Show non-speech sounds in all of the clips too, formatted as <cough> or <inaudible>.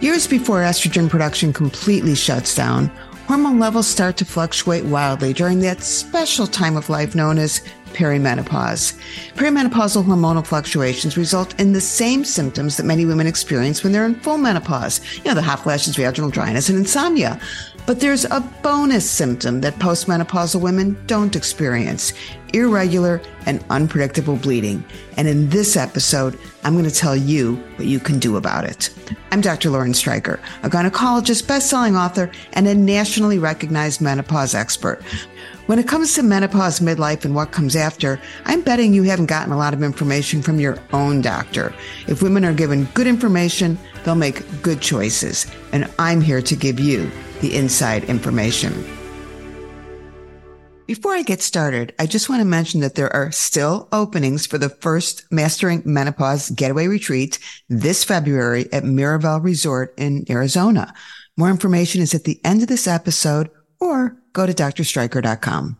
Years before estrogen production completely shuts down, hormone levels start to fluctuate wildly during that special time of life known as perimenopause. Perimenopausal hormonal fluctuations result in the same symptoms that many women experience when they're in full menopause. You know, the hot flashes, vaginal dryness, and insomnia. But there's a bonus symptom that postmenopausal women don't experience irregular and unpredictable bleeding. And in this episode, I'm going to tell you what you can do about it. I'm Dr. Lauren Streicher, a gynecologist, best-selling author, and a nationally recognized menopause expert. When it comes to menopause, midlife, and what comes after, I'm betting you haven't gotten a lot of information from your own doctor. If women are given good information, they'll make good choices. And I'm here to give you the inside information. Before I get started, I just want to mention that there are still openings for the first Mastering Menopause Getaway Retreat this February at Miraval Resort in Arizona. More information is at the end of this episode or go to drstreicher.com.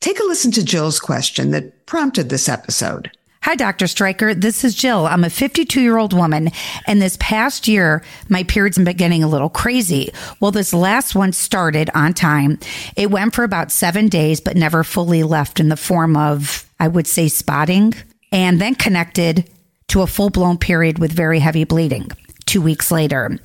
Take a listen to Jill's question that prompted this episode. Hi, Dr. Streicher. This is Jill. I'm a 52 year old woman, and this past year, my periods have been getting a little crazy. Well, this last one started on time. It went for about seven days, but never fully left in the form of, I would say, spotting, and then connected to a full blown period with very heavy bleeding two weeks later.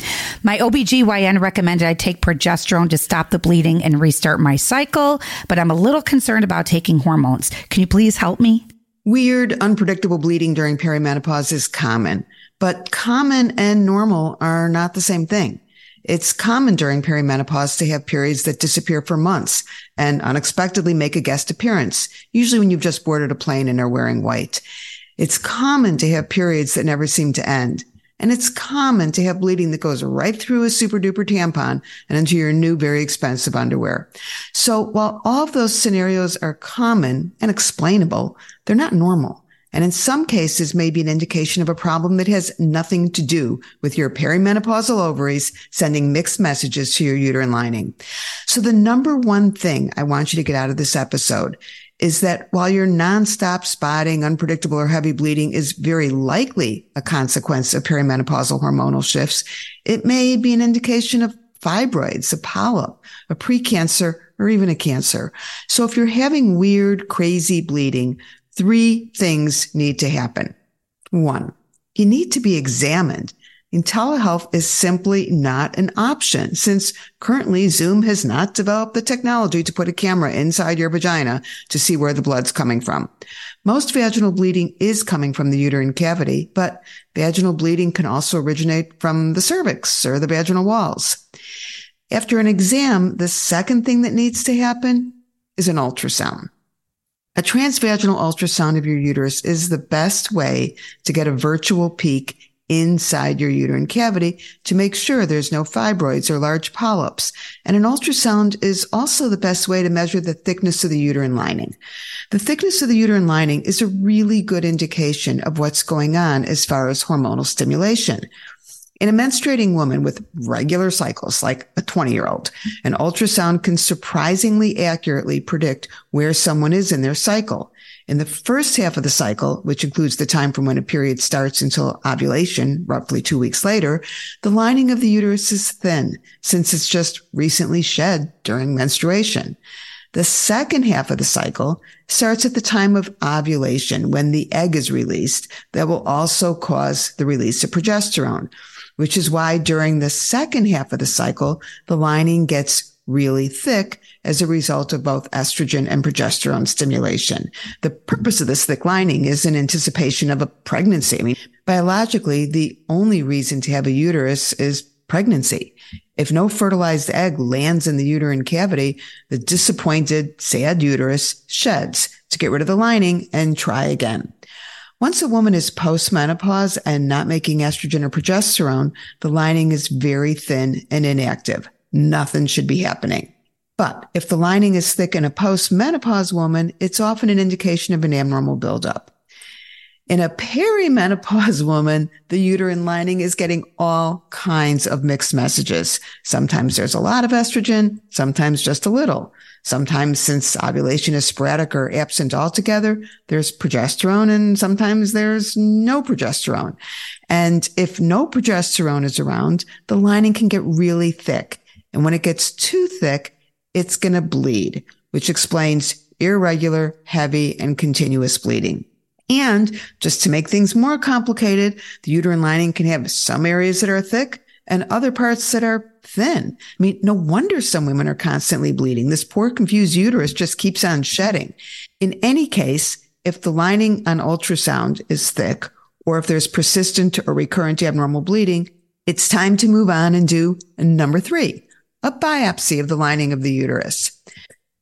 My OBGYN recommended I take progesterone to stop the bleeding and restart my cycle, but I'm a little concerned about taking hormones. Can you please help me? Weird, unpredictable bleeding during perimenopause is common, but common and normal are not the same thing. It's common during perimenopause to have periods that disappear for months and unexpectedly make a guest appearance, usually when you've just boarded a plane and are wearing white. It's common to have periods that never seem to end. And it's common to have bleeding that goes right through a super duper tampon and into your new, very expensive underwear. So while all of those scenarios are common and explainable, they're not normal. And in some cases may be an indication of a problem that has nothing to do with your perimenopausal ovaries sending mixed messages to your uterine lining. So the number one thing I want you to get out of this episode is that while your nonstop spotting, unpredictable or heavy bleeding is very likely a consequence of perimenopausal hormonal shifts, it may be an indication of fibroids, a polyp, a precancer, or even a cancer. So if you're having weird, crazy bleeding, three things need to happen. One, you need to be examined and telehealth is simply not an option since currently Zoom has not developed the technology to put a camera inside your vagina to see where the blood's coming from. Most vaginal bleeding is coming from the uterine cavity, but vaginal bleeding can also originate from the cervix or the vaginal walls. After an exam, the second thing that needs to happen is an ultrasound. A transvaginal ultrasound of your uterus is the best way to get a virtual peek inside your uterine cavity to make sure there's no fibroids or large polyps. And an ultrasound is also the best way to measure the thickness of the uterine lining. The thickness of the uterine lining is a really good indication of what's going on as far as hormonal stimulation. In a menstruating woman with regular cycles, like a 20 year old, an ultrasound can surprisingly accurately predict where someone is in their cycle. In the first half of the cycle, which includes the time from when a period starts until ovulation, roughly two weeks later, the lining of the uterus is thin since it's just recently shed during menstruation. The second half of the cycle starts at the time of ovulation when the egg is released that will also cause the release of progesterone, which is why during the second half of the cycle, the lining gets really thick as a result of both estrogen and progesterone stimulation. The purpose of this thick lining is in anticipation of a pregnancy. I mean, biologically, the only reason to have a uterus is pregnancy. If no fertilized egg lands in the uterine cavity, the disappointed, sad uterus sheds to get rid of the lining and try again. Once a woman is postmenopause and not making estrogen or progesterone, the lining is very thin and inactive nothing should be happening. But if the lining is thick in a postmenopause woman, it's often an indication of an abnormal buildup. In a perimenopause woman, the uterine lining is getting all kinds of mixed messages. Sometimes there's a lot of estrogen, sometimes just a little. Sometimes since ovulation is sporadic or absent altogether, there's progesterone and sometimes there's no progesterone. And if no progesterone is around, the lining can get really thick. And when it gets too thick, it's going to bleed, which explains irregular, heavy, and continuous bleeding. And just to make things more complicated, the uterine lining can have some areas that are thick and other parts that are thin. I mean, no wonder some women are constantly bleeding. This poor confused uterus just keeps on shedding. In any case, if the lining on ultrasound is thick or if there's persistent or recurrent abnormal bleeding, it's time to move on and do number three, a biopsy of the lining of the uterus.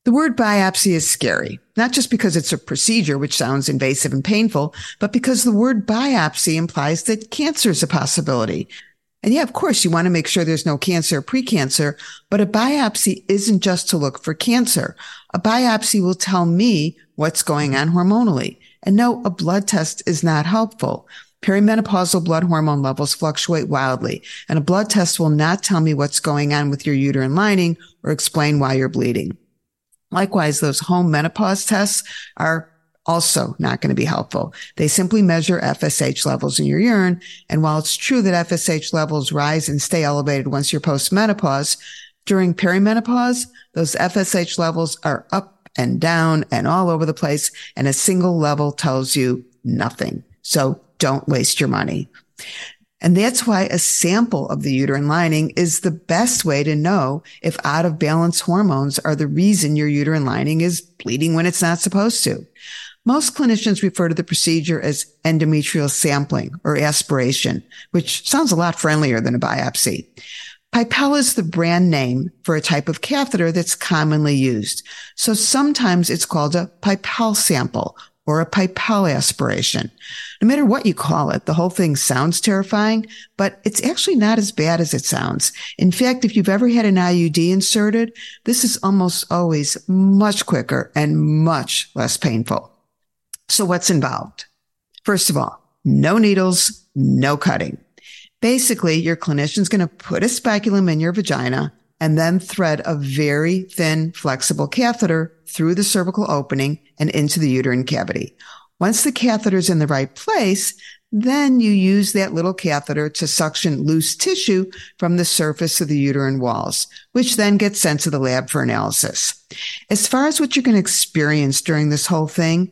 The word biopsy is scary, not just because it's a procedure, which sounds invasive and painful, but because the word biopsy implies that cancer is a possibility. And yeah, of course, you want to make sure there's no cancer or precancer, but a biopsy isn't just to look for cancer. A biopsy will tell me what's going on hormonally. And no, a blood test is not helpful. Perimenopausal blood hormone levels fluctuate wildly, and a blood test will not tell me what's going on with your uterine lining or explain why you're bleeding. Likewise, those home menopause tests are also not going to be helpful. They simply measure FSH levels in your urine. And while it's true that FSH levels rise and stay elevated once you're post-menopause, during perimenopause, those FSH levels are up and down and all over the place. And a single level tells you nothing. So don't waste your money. And that's why a sample of the uterine lining is the best way to know if out of balance hormones are the reason your uterine lining is bleeding when it's not supposed to. Most clinicians refer to the procedure as endometrial sampling or aspiration, which sounds a lot friendlier than a biopsy. Pipelle is the brand name for a type of catheter that's commonly used. So sometimes it's called a Pipelle sample or a Pipelle aspiration. No matter what you call it, the whole thing sounds terrifying, but it's actually not as bad as it sounds. In fact, if you've ever had an IUD inserted, this is almost always much quicker and much less painful. So what's involved? First of all, no needles, no cutting. Basically, your clinician's going to put a speculum in your vagina and then thread a very thin, flexible catheter through the cervical opening and into the uterine cavity. Once the catheter is in the right place, then you use that little catheter to suction loose tissue from the surface of the uterine walls, which then gets sent to the lab for analysis. As far as what you're going to experience during this whole thing,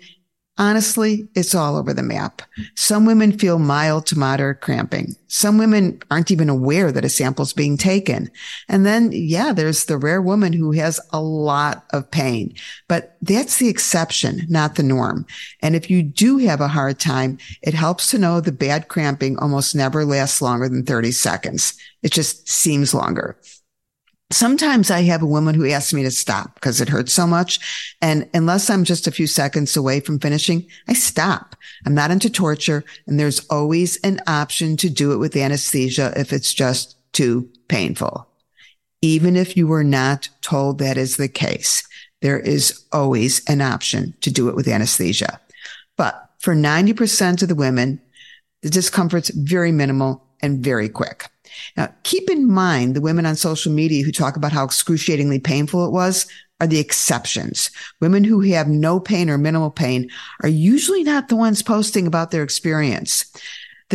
Honestly, it's all over the map. Some women feel mild to moderate cramping. Some women aren't even aware that a sample is being taken. And then, yeah, there's the rare woman who has a lot of pain, but that's the exception, not the norm. And if you do have a hard time, it helps to know the bad cramping almost never lasts longer than 30 seconds. It just seems longer. Sometimes I have a woman who asks me to stop because it hurts so much. And unless I'm just a few seconds away from finishing, I stop. I'm not into torture. And there's always an option to do it with anesthesia if it's just too painful. Even if you were not told that is the case, there is always an option to do it with anesthesia. But for 90% of the women, the discomfort's very minimal and very quick. Now, keep in mind the women on social media who talk about how excruciatingly painful it was are the exceptions. Women who have no pain or minimal pain are usually not the ones posting about their experience.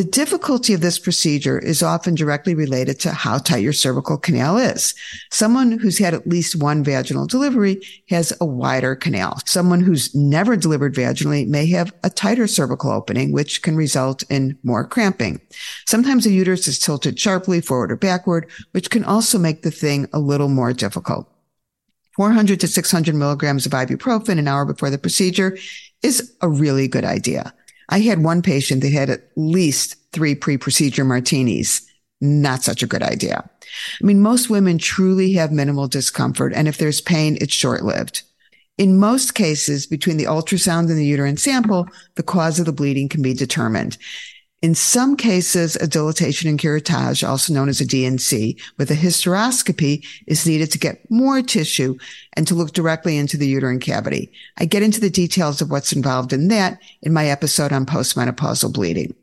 The difficulty of this procedure is often directly related to how tight your cervical canal is. Someone who's had at least one vaginal delivery has a wider canal. Someone who's never delivered vaginally may have a tighter cervical opening, which can result in more cramping. Sometimes the uterus is tilted sharply forward or backward, which can also make the thing a little more difficult. 400 to 600 milligrams of ibuprofen an hour before the procedure is a really good idea. I had one patient that had at least three pre-procedure martinis. Not such a good idea. I mean, most women truly have minimal discomfort. And if there's pain, it's short lived. In most cases, between the ultrasound and the uterine sample, the cause of the bleeding can be determined. In some cases, a dilatation and curettage, also known as a D&C, with a hysteroscopy is needed to get more tissue and to look directly into the uterine cavity. I get into the details of what's involved in that in my episode on postmenopausal bleeding.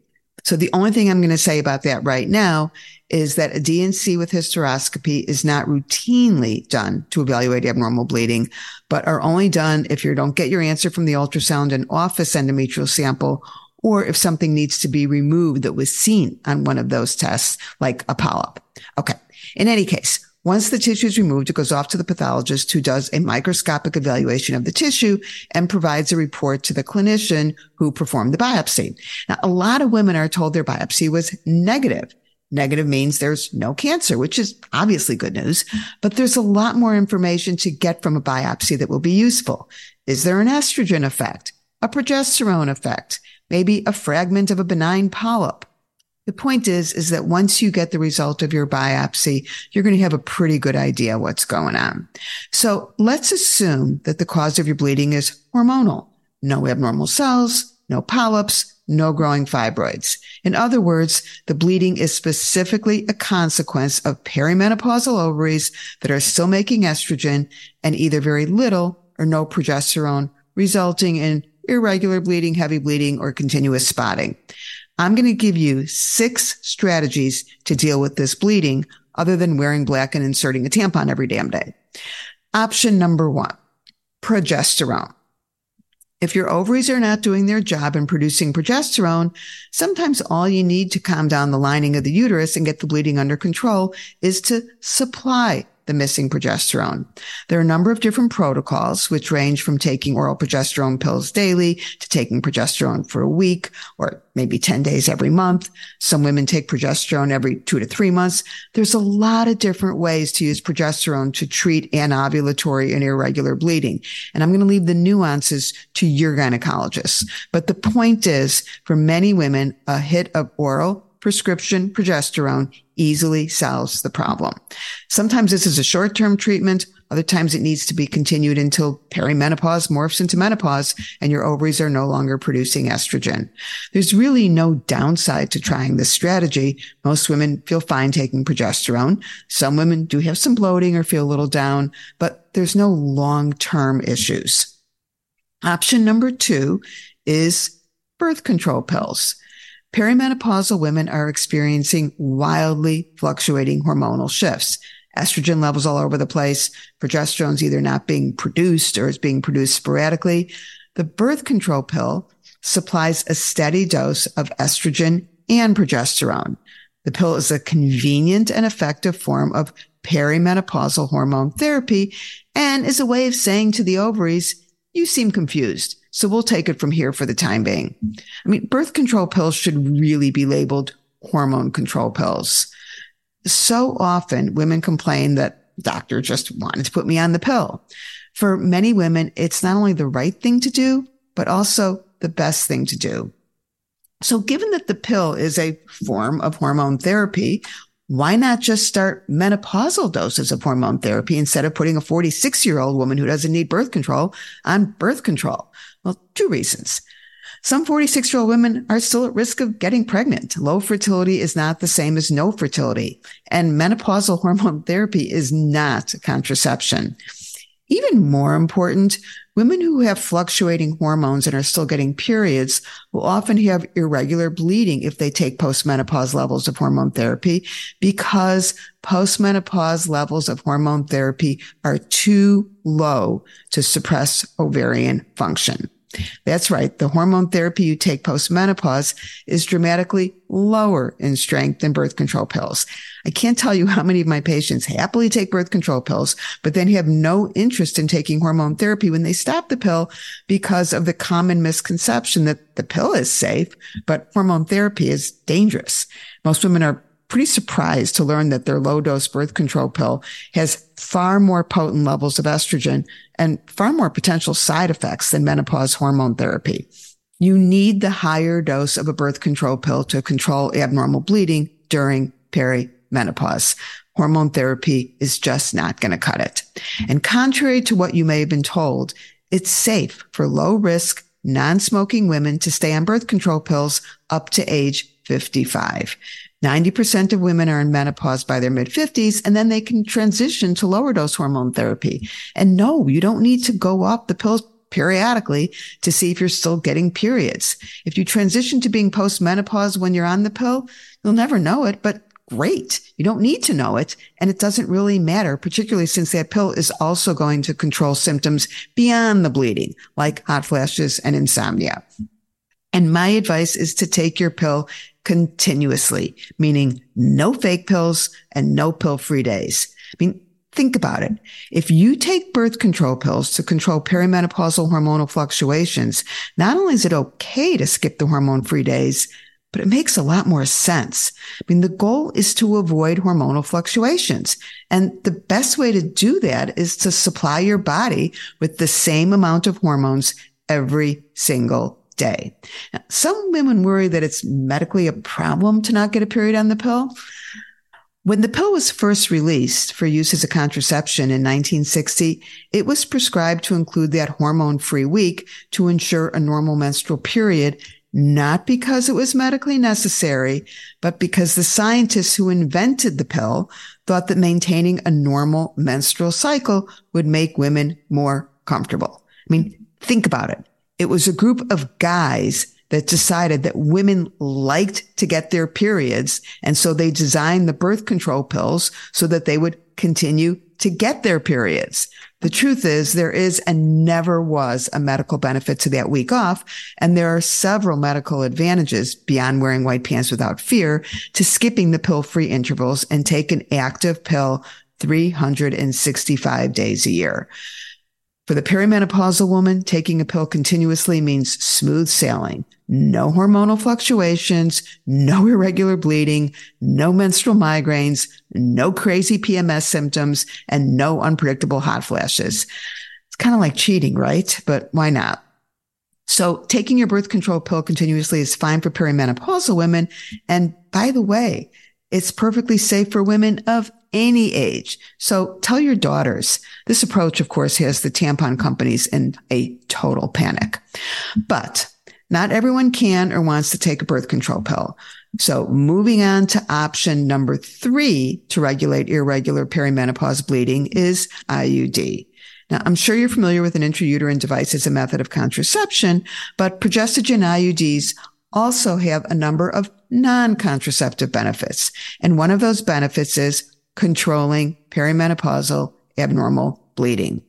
So the only thing I'm going to say about that right now is that a D&C with hysteroscopy is not routinely done to evaluate abnormal bleeding, but are only done if you don't get your answer from the ultrasound and office endometrial sample or if something needs to be removed that was seen on one of those tests, like a polyp. Okay. In any case, once the tissue is removed, it goes off to the pathologist who does a microscopic evaluation of the tissue and provides a report to the clinician who performed the biopsy. Now, a lot of women are told their biopsy was negative. Negative means there's no cancer, which is obviously good news, but there's a lot more information to get from a biopsy that will be useful. Is there an estrogen effect? A progesterone effect? Maybe a fragment of a benign polyp. The point is, is that once you get the result of your biopsy, you're going to have a pretty good idea what's going on. So let's assume that the cause of your bleeding is hormonal. No abnormal cells, no polyps, no growing fibroids. In other words, the bleeding is specifically a consequence of perimenopausal ovaries that are still making estrogen and either very little or no progesterone, resulting in irregular bleeding, heavy bleeding, or continuous spotting. I'm going to give you six strategies to deal with this bleeding other than wearing black and inserting a tampon every damn day. Option number one, progesterone. If your ovaries are not doing their job in producing progesterone, sometimes all you need to calm down the lining of the uterus and get the bleeding under control is to supply the missing progesterone. There are a number of different protocols, which range from taking oral progesterone pills daily to taking progesterone for a week or maybe 10 days every month. Some women take progesterone every two to three months. There's a lot of different ways to use progesterone to treat anovulatory and irregular bleeding. And I'm going to leave the nuances to your gynecologist. But the point is for many women, a hit of oral prescription progesterone easily solves the problem. Sometimes this is a short term treatment. Other times it needs to be continued until perimenopause morphs into menopause and your ovaries are no longer producing estrogen. There's really no downside to trying this strategy. Most women feel fine taking progesterone. Some women do have some bloating or feel a little down, but there's no long term issues. Option number two is birth control pills. Perimenopausal women are experiencing wildly fluctuating hormonal shifts. Estrogen levels all over the place. Progesterone's either not being produced or is being produced sporadically. The birth control pill supplies a steady dose of estrogen and progesterone. The pill is a convenient and effective form of perimenopausal hormone therapy and is a way of saying to the ovaries, you seem confused. So we'll take it from here for the time being. I mean, birth control pills should really be labeled hormone control pills. So often women complain that doctor just wanted to put me on the pill. For many women, it's not only the right thing to do, but also the best thing to do. So given that the pill is a form of hormone therapy, why not just start menopausal doses of hormone therapy instead of putting a 46 year old woman who doesn't need birth control on birth control? Well, two reasons. Some 46 year old women are still at risk of getting pregnant. Low fertility is not the same as no fertility. And menopausal hormone <laughs> therapy is not contraception. Even more important, women who have fluctuating hormones and are still getting periods will often have irregular bleeding if they take postmenopause levels of hormone therapy because postmenopause levels of hormone therapy are too low to suppress ovarian function. That's right. The hormone therapy you take post-menopause is dramatically lower in strength than birth control pills. I can't tell you how many of my patients happily take birth control pills, but then have no interest in taking hormone therapy when they stop the pill because of the common misconception that the pill is safe, but hormone therapy is dangerous. Most women are pretty surprised to learn that their low dose birth control pill has far more potent levels of estrogen and far more potential side effects than menopause hormone therapy. You need the higher dose of a birth control pill to control abnormal bleeding during perimenopause. Hormone therapy is just not going to cut it. And contrary to what you may have been told, it's safe for low risk, non-smoking women to stay on birth control pills up to age 55. 90% of women are in menopause by their mid 50s, and then they can transition to lower dose hormone therapy. And no, you don't need to go off the pills periodically to see if you're still getting periods. If you transition to being postmenopause when you're on the pill, you'll never know it, but great. You don't need to know it. And it doesn't really matter, particularly since that pill is also going to control symptoms beyond the bleeding, like hot flashes and insomnia. And my advice is to take your pill continuously, meaning no fake pills and no pill free days. I mean, think about it. If you take birth control pills to control perimenopausal hormonal fluctuations, not only is it okay to skip the hormone free days, but it makes a lot more sense. I mean, the goal is to avoid hormonal fluctuations. And the best way to do that is to supply your body with the same amount of hormones every single day. Now, some women worry that it's medically a problem to not get a period on the pill. When the pill was first released for use as a contraception in 1960, it was prescribed to include that hormone free week to ensure a normal menstrual period, not because it was medically necessary, but because the scientists who invented the pill thought that maintaining a normal menstrual cycle would make women more comfortable. I mean, think about it. It was a group of guys that decided that women liked to get their periods. And so they designed the birth control pills so that they would continue to get their periods. The truth is there is and never was a medical benefit to that week off. And there are several medical advantages beyond wearing white pants without fear to skipping the pill free intervals and take an active pill 365 days a year. For the perimenopausal woman, taking a pill continuously means smooth sailing, no hormonal fluctuations, no irregular bleeding, no menstrual migraines, no crazy PMS symptoms, and no unpredictable hot flashes. It's kind of like cheating, right? But why not? So taking your birth control pill continuously is fine for perimenopausal women. And by the way, it's perfectly safe for women of any age. So tell your daughters. This approach, of course, has the tampon companies in a total panic, but not everyone can or wants to take a birth control pill. So moving on to option number three to regulate irregular perimenopause bleeding is IUD. Now, I'm sure you're familiar with an intrauterine device as a method of contraception, but progestogen IUDs also have a number of non-contraceptive benefits. And one of those benefits is controlling perimenopausal abnormal bleeding.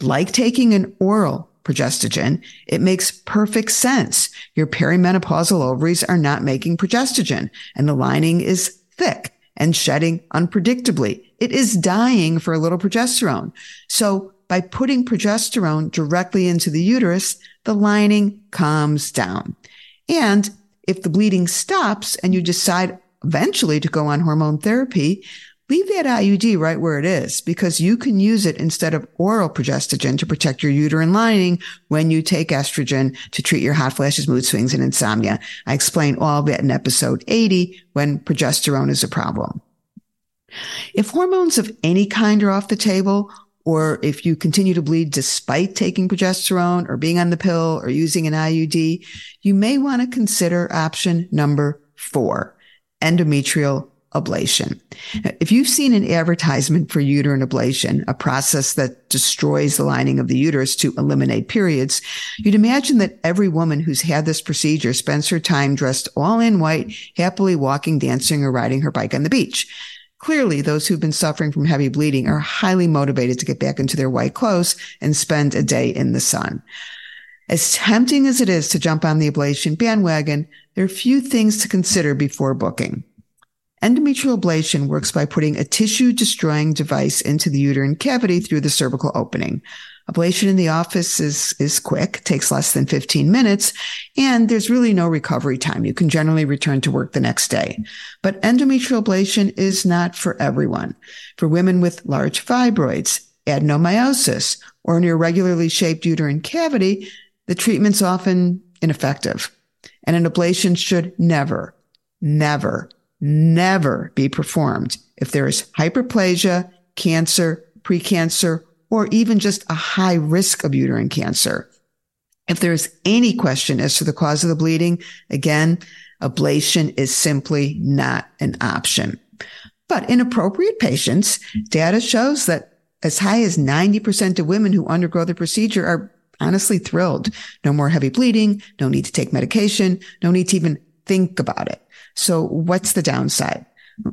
Like taking an oral progestogen, it makes perfect sense. Your perimenopausal ovaries are not making progestogen and the lining is thick and shedding unpredictably. It is dying for a little progesterone. So by putting progesterone directly into the uterus, the lining calms down. And if the bleeding stops and you decide eventually to go on hormone therapy, leave that IUD right where it is because you can use it instead of oral progestogen to protect your uterine lining when you take estrogen to treat your hot flashes, mood swings, and insomnia. I explain all that in episode 80 when progesterone is a problem. If hormones of any kind are off the table, or if you continue to bleed despite taking progesterone or being on the pill or using an IUD, you may want to consider option number four, endometrial ablation. If you've seen an advertisement for uterine ablation, a process that destroys the lining of the uterus to eliminate periods, you'd imagine that every woman who's had this procedure spends her time dressed all in white, happily walking, dancing, or riding her bike on the beach. Clearly, those who've been suffering from heavy bleeding are highly motivated to get back into their white clothes and spend a day in the sun. As tempting as it is to jump on the ablation bandwagon, there are few things to consider before booking. Endometrial ablation works by putting a tissue destroying device into the uterine cavity through the cervical opening. Ablation in the office is, is quick, takes less than 15 minutes, and there's really no recovery time. You can generally return to work the next day. But endometrial ablation is not for everyone. For women with large fibroids, adenomyosis, or an irregularly shaped uterine cavity, the treatment's often ineffective. And an ablation should never, never never be performed if there is hyperplasia, cancer, precancer, or even just a high risk of uterine cancer. If there is any question as to the cause of the bleeding, again, Ablation is simply not an option. But in appropriate patients, data shows that as high as 90% of women who undergo the procedure are honestly thrilled. No more heavy bleeding, no need to take medication, no need to even think about it. So what's the downside?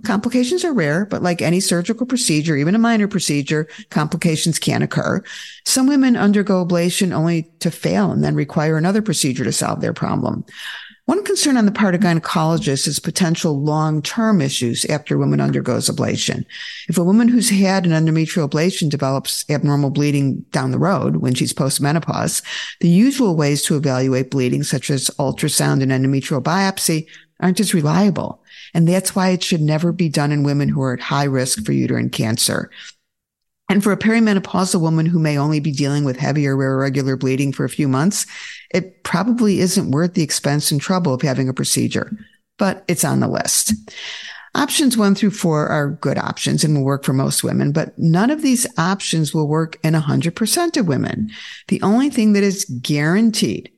Complications are rare, but like any surgical procedure, even a minor procedure, complications can occur. Some women undergo ablation only to fail and then require another procedure to solve their problem. One concern on the part of gynecologists is potential long-term issues after a woman undergoes ablation. If a woman who's had an endometrial ablation develops abnormal bleeding down the road when she's postmenopause, the usual ways to evaluate bleeding, such as ultrasound and endometrial biopsy, aren't as reliable. And that's why it should never be done in women who are at high risk for uterine cancer. And for a perimenopausal woman who may only be dealing with heavy or irregular bleeding for a few months, it probably isn't worth the expense and trouble of having a procedure, but it's on the list. Options one through four are good options and will work for most women, but none of these options will work in 100% of women. The only thing that is guaranteed,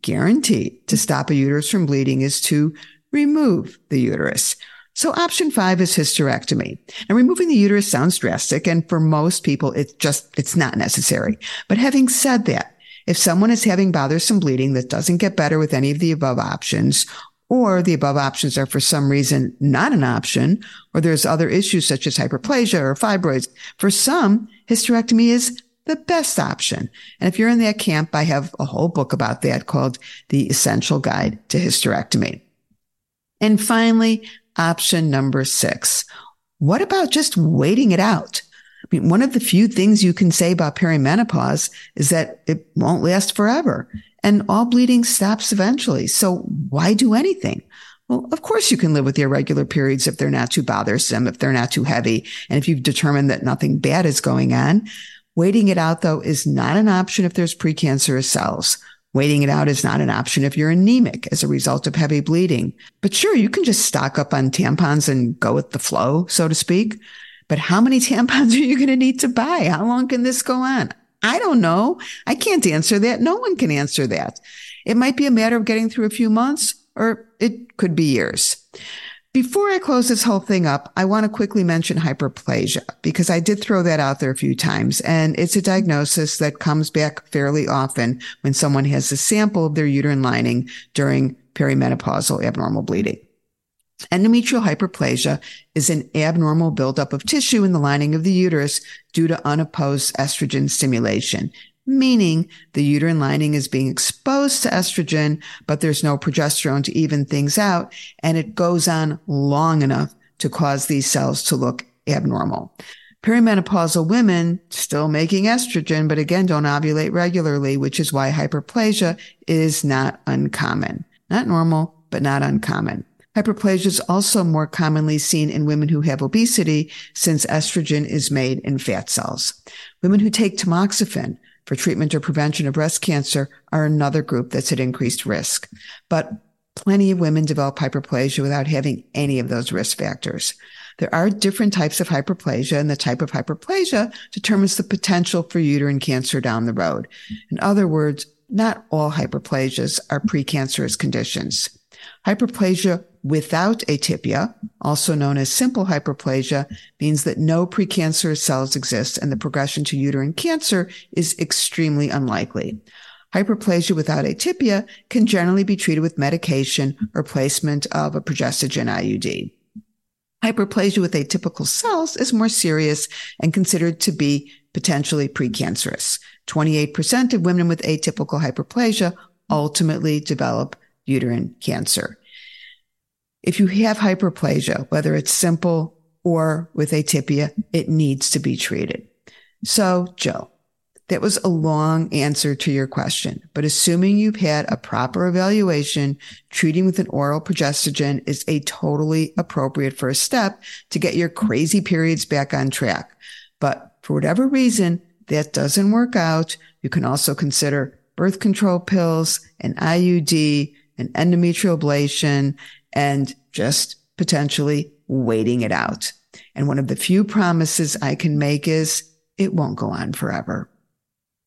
guaranteed to stop a uterus from bleeding is to remove the uterus. So option five is hysterectomy. Now removing the uterus sounds drastic. And for most people, it's just, it's not necessary. But having said that, if someone is having bothersome bleeding that doesn't get better with any of the above options, or the above options are for some reason not an option, or there's other issues such as hyperplasia or fibroids, for some, hysterectomy is the best option. And if you're in that camp, I have a whole book about that called The Essential Guide to Hysterectomy. And finally, option number six. What about just waiting it out? I mean, one of the few things you can say about perimenopause is that it won't last forever and all bleeding stops eventually. So why do anything? Well, of course you can live with irregular periods if they're not too bothersome, if they're not too heavy, and if you've determined that nothing bad is going on. Waiting it out though is not an option if there's precancerous cells. Waiting it out is not an option if you're anemic as a result of heavy bleeding. But sure, you can just stock up on tampons and go with the flow, so to speak. But how many <laughs> tampons are you going to need to buy? How long can this go on? I don't know. I can't answer that. No one can answer that. It might be a matter of getting through a few months or it could be years. Before I close this whole thing up, I want to quickly mention hyperplasia because I did throw that out there a few times and it's a diagnosis that comes back fairly often when someone has a sample of their uterine lining during perimenopausal abnormal bleeding. Endometrial hyperplasia is an abnormal buildup of tissue in the lining of the uterus due to unopposed estrogen stimulation meaning the uterine lining is being exposed to estrogen, but there's no progesterone to even things out. And it goes on long enough to cause these cells to look abnormal. Perimenopausal women still making estrogen, but again, don't ovulate regularly, which is why hyperplasia is not uncommon. Not normal, but not uncommon. Hyperplasia is also more commonly seen in women who have obesity since estrogen is made in fat cells. Women who take tamoxifen for treatment or prevention of breast cancer are another group that's at increased risk. But plenty of women develop hyperplasia without having any of those risk factors. There are different types of hyperplasia and the type of hyperplasia determines the potential for uterine cancer down the road. In other words, not all hyperplasias are precancerous conditions. Hyperplasia without atypia, also known as simple hyperplasia, means that no precancerous cells exist and the progression to uterine cancer is extremely unlikely. Hyperplasia without atypia can generally be treated with medication or placement of a progestogen IUD. Hyperplasia with atypical cells is more serious and considered to be potentially precancerous. 28% of women with atypical hyperplasia ultimately develop uterine cancer. If you have hyperplasia, whether it's simple or with atypia, it needs to be treated. So, Joe, that was a long answer to your question, but assuming you've had a proper evaluation, treating with an oral progestogen is a totally appropriate first step to get your crazy periods back on track. But for whatever reason that doesn't work out, you can also consider birth control pills, an IUD, an endometrial ablation, and just potentially waiting it out. And one of the few promises I can make is it won't go on forever.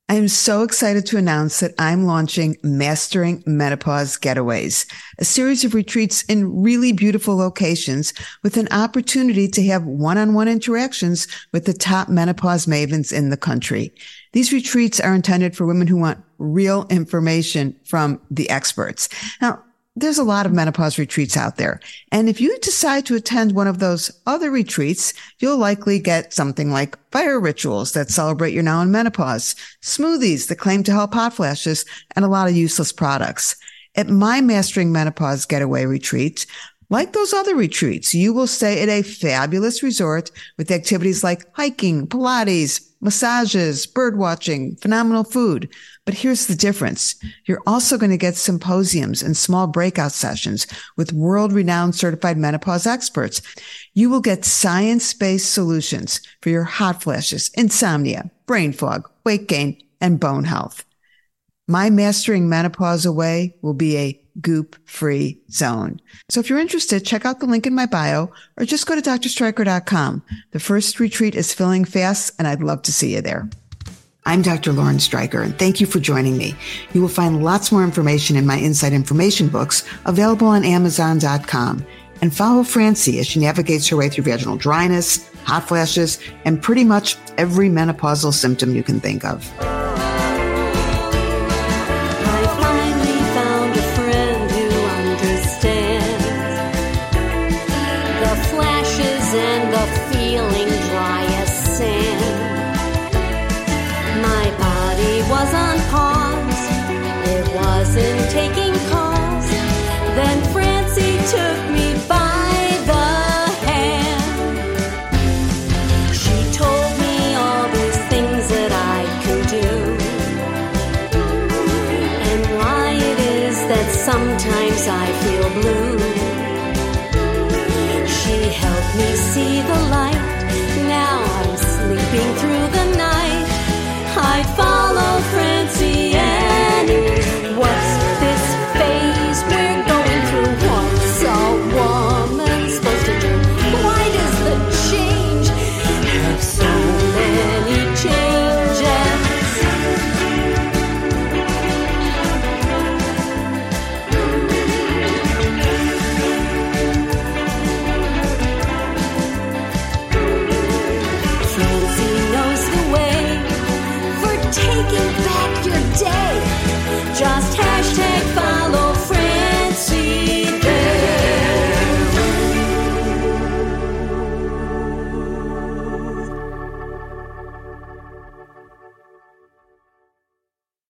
I am so excited to announce that I'm launching Mastering Menopause Getaways, a series of retreats in really beautiful locations with an opportunity to have one-on-one interactions with the top menopause mavens in the country. These retreats are intended for women who want real information from the experts. Now, there's a lot of menopause retreats out there. And if you decide to attend one of those other retreats, you'll likely get something like fire rituals that celebrate your now in menopause, smoothies that claim to help hot flashes, and a lot of useless products. At my Mastering Menopause Getaway retreat, like those other retreats, you will stay at a fabulous resort with activities like hiking, Pilates, massages, bird watching, phenomenal food. But here's the difference. You're also going to get symposiums and small breakout sessions with world renowned certified menopause experts. You will get science based solutions for your hot flashes, insomnia, brain fog, weight gain, and bone health. My mastering menopause away will be a goop free zone. So if you're interested, check out the link in my bio or just go to drstreicher.com. The first retreat is filling fast and I'd love to see you there. I'm Dr. Lauren Streicher, and thank you for joining me. You will find lots more information in my Inside Information books available on Amazon.com. And follow Francie as she navigates her way through vaginal dryness, hot flashes, and pretty much every menopausal symptom you can think of.